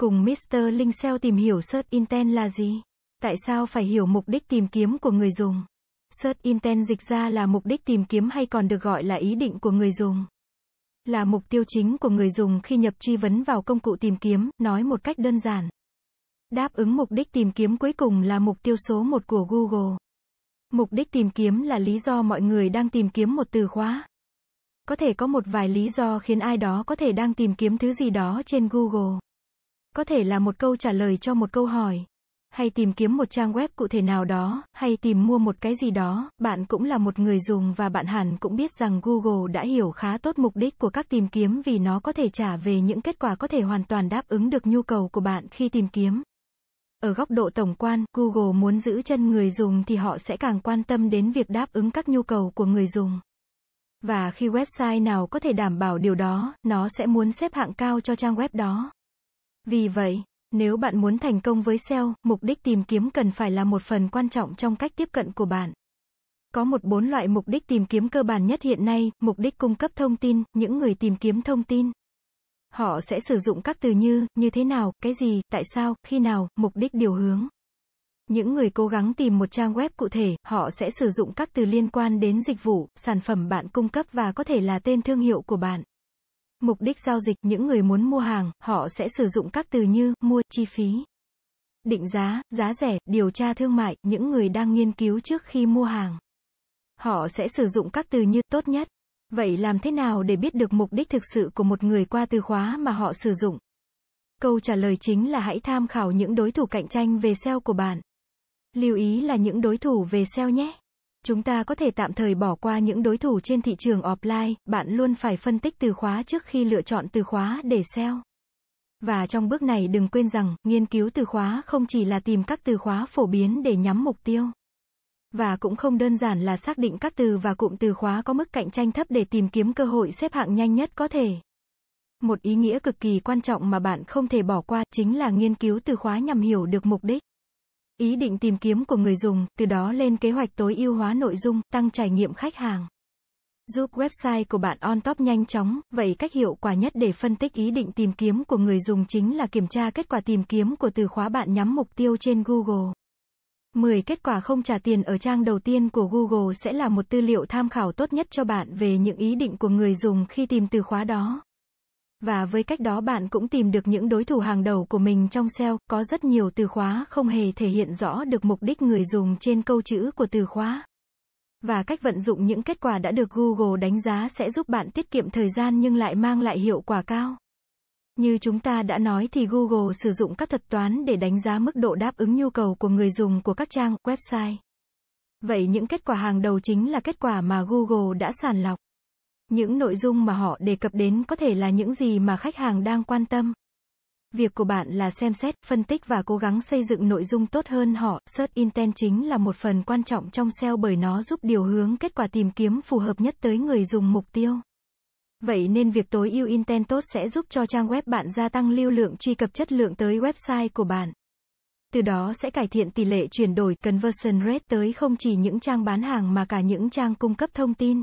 Cùng Mr. Linh SEO tìm hiểu Search Intent là gì? Tại sao phải hiểu mục đích tìm kiếm của người dùng? Search Intent dịch ra là mục đích tìm kiếm hay còn được gọi là ý định của người dùng. Là mục tiêu chính của người dùng khi nhập truy vấn vào công cụ tìm kiếm, nói một cách đơn giản. Đáp ứng mục đích tìm kiếm cuối cùng là mục tiêu số 1 của Google. Mục đích tìm kiếm là lý do mọi người đang tìm kiếm một từ khóa. Có thể có một vài lý do khiến ai đó có thể đang tìm kiếm thứ gì đó trên Google. Có thể là một câu trả lời cho một câu hỏi, hay tìm kiếm một trang web cụ thể nào đó, hay tìm mua một cái gì đó, bạn cũng là một người dùng và bạn hẳn cũng biết rằng Google đã hiểu khá tốt mục đích của các tìm kiếm vì nó có thể trả về những kết quả có thể hoàn toàn đáp ứng được nhu cầu của bạn khi tìm kiếm. Ở góc độ tổng quan, Google muốn giữ chân người dùng thì họ sẽ càng quan tâm đến việc đáp ứng các nhu cầu của người dùng. Và khi website nào có thể đảm bảo điều đó, nó sẽ muốn xếp hạng cao cho trang web đó. Vì vậy, nếu bạn muốn thành công với SEO, mục đích tìm kiếm cần phải là một phần quan trọng trong cách tiếp cận của bạn. Có một bốn loại mục đích tìm kiếm cơ bản nhất hiện nay, mục đích cung cấp thông tin, những người tìm kiếm thông tin. Họ sẽ sử dụng các từ như, như thế nào, cái gì, tại sao, khi nào, mục đích điều hướng. Những người cố gắng tìm một trang web cụ thể, họ sẽ sử dụng các từ liên quan đến dịch vụ, sản phẩm bạn cung cấp và có thể là tên thương hiệu của bạn. Mục đích giao dịch, những người muốn mua hàng, họ sẽ sử dụng các từ như mua, chi phí, định giá, giá rẻ, điều tra thương mại, những người đang nghiên cứu trước khi mua hàng. Họ sẽ sử dụng các từ như tốt nhất. Vậy làm thế nào để biết được mục đích thực sự của một người qua từ khóa mà họ sử dụng? Câu trả lời chính là hãy tham khảo những đối thủ cạnh tranh về SEO của bạn. Lưu ý là những đối thủ về SEO nhé. Chúng ta có thể tạm thời bỏ qua những đối thủ trên thị trường offline, bạn luôn phải phân tích từ khóa trước khi lựa chọn từ khóa để SEO. Và trong bước này đừng quên rằng, nghiên cứu từ khóa không chỉ là tìm các từ khóa phổ biến để nhắm mục tiêu. Và cũng không đơn giản là xác định các từ và cụm từ khóa có mức cạnh tranh thấp để tìm kiếm cơ hội xếp hạng nhanh nhất có thể. Một ý nghĩa cực kỳ quan trọng mà bạn không thể bỏ qua chính là nghiên cứu từ khóa nhằm hiểu được mục đích ý định tìm kiếm của người dùng, từ đó lên kế hoạch tối ưu hóa nội dung, tăng trải nghiệm khách hàng. Giúp website của bạn on top nhanh chóng, vậy cách hiệu quả nhất để phân tích ý định tìm kiếm của người dùng chính là kiểm tra kết quả tìm kiếm của từ khóa bạn nhắm mục tiêu trên Google. 10 kết quả không trả tiền ở trang đầu tiên của Google sẽ là một tư liệu tham khảo tốt nhất cho bạn về những ý định của người dùng khi tìm từ khóa đó. Và với cách đó bạn cũng tìm được những đối thủ hàng đầu của mình trong SEO, có rất nhiều từ khóa không hề thể hiện rõ được mục đích người dùng trên câu chữ của từ khóa. Và cách vận dụng những kết quả đã được Google đánh giá sẽ giúp bạn tiết kiệm thời gian nhưng lại mang lại hiệu quả cao. Như chúng ta đã nói thì Google sử dụng các thuật toán để đánh giá mức độ đáp ứng nhu cầu của người dùng của các trang website. Vậy những kết quả hàng đầu chính là kết quả mà Google đã sàng lọc. Những nội dung mà họ đề cập đến có thể là những gì mà khách hàng đang quan tâm. Việc của bạn là xem xét, phân tích và cố gắng xây dựng nội dung tốt hơn họ. Search Intent chính là một phần quan trọng trong SEO bởi nó giúp điều hướng kết quả tìm kiếm phù hợp nhất tới người dùng mục tiêu. Vậy nên việc tối ưu intent tốt sẽ giúp cho trang web bạn gia tăng lưu lượng truy cập chất lượng tới website của bạn. Từ đó sẽ cải thiện tỷ lệ chuyển đổi conversion rate tới không chỉ những trang bán hàng mà cả những trang cung cấp thông tin.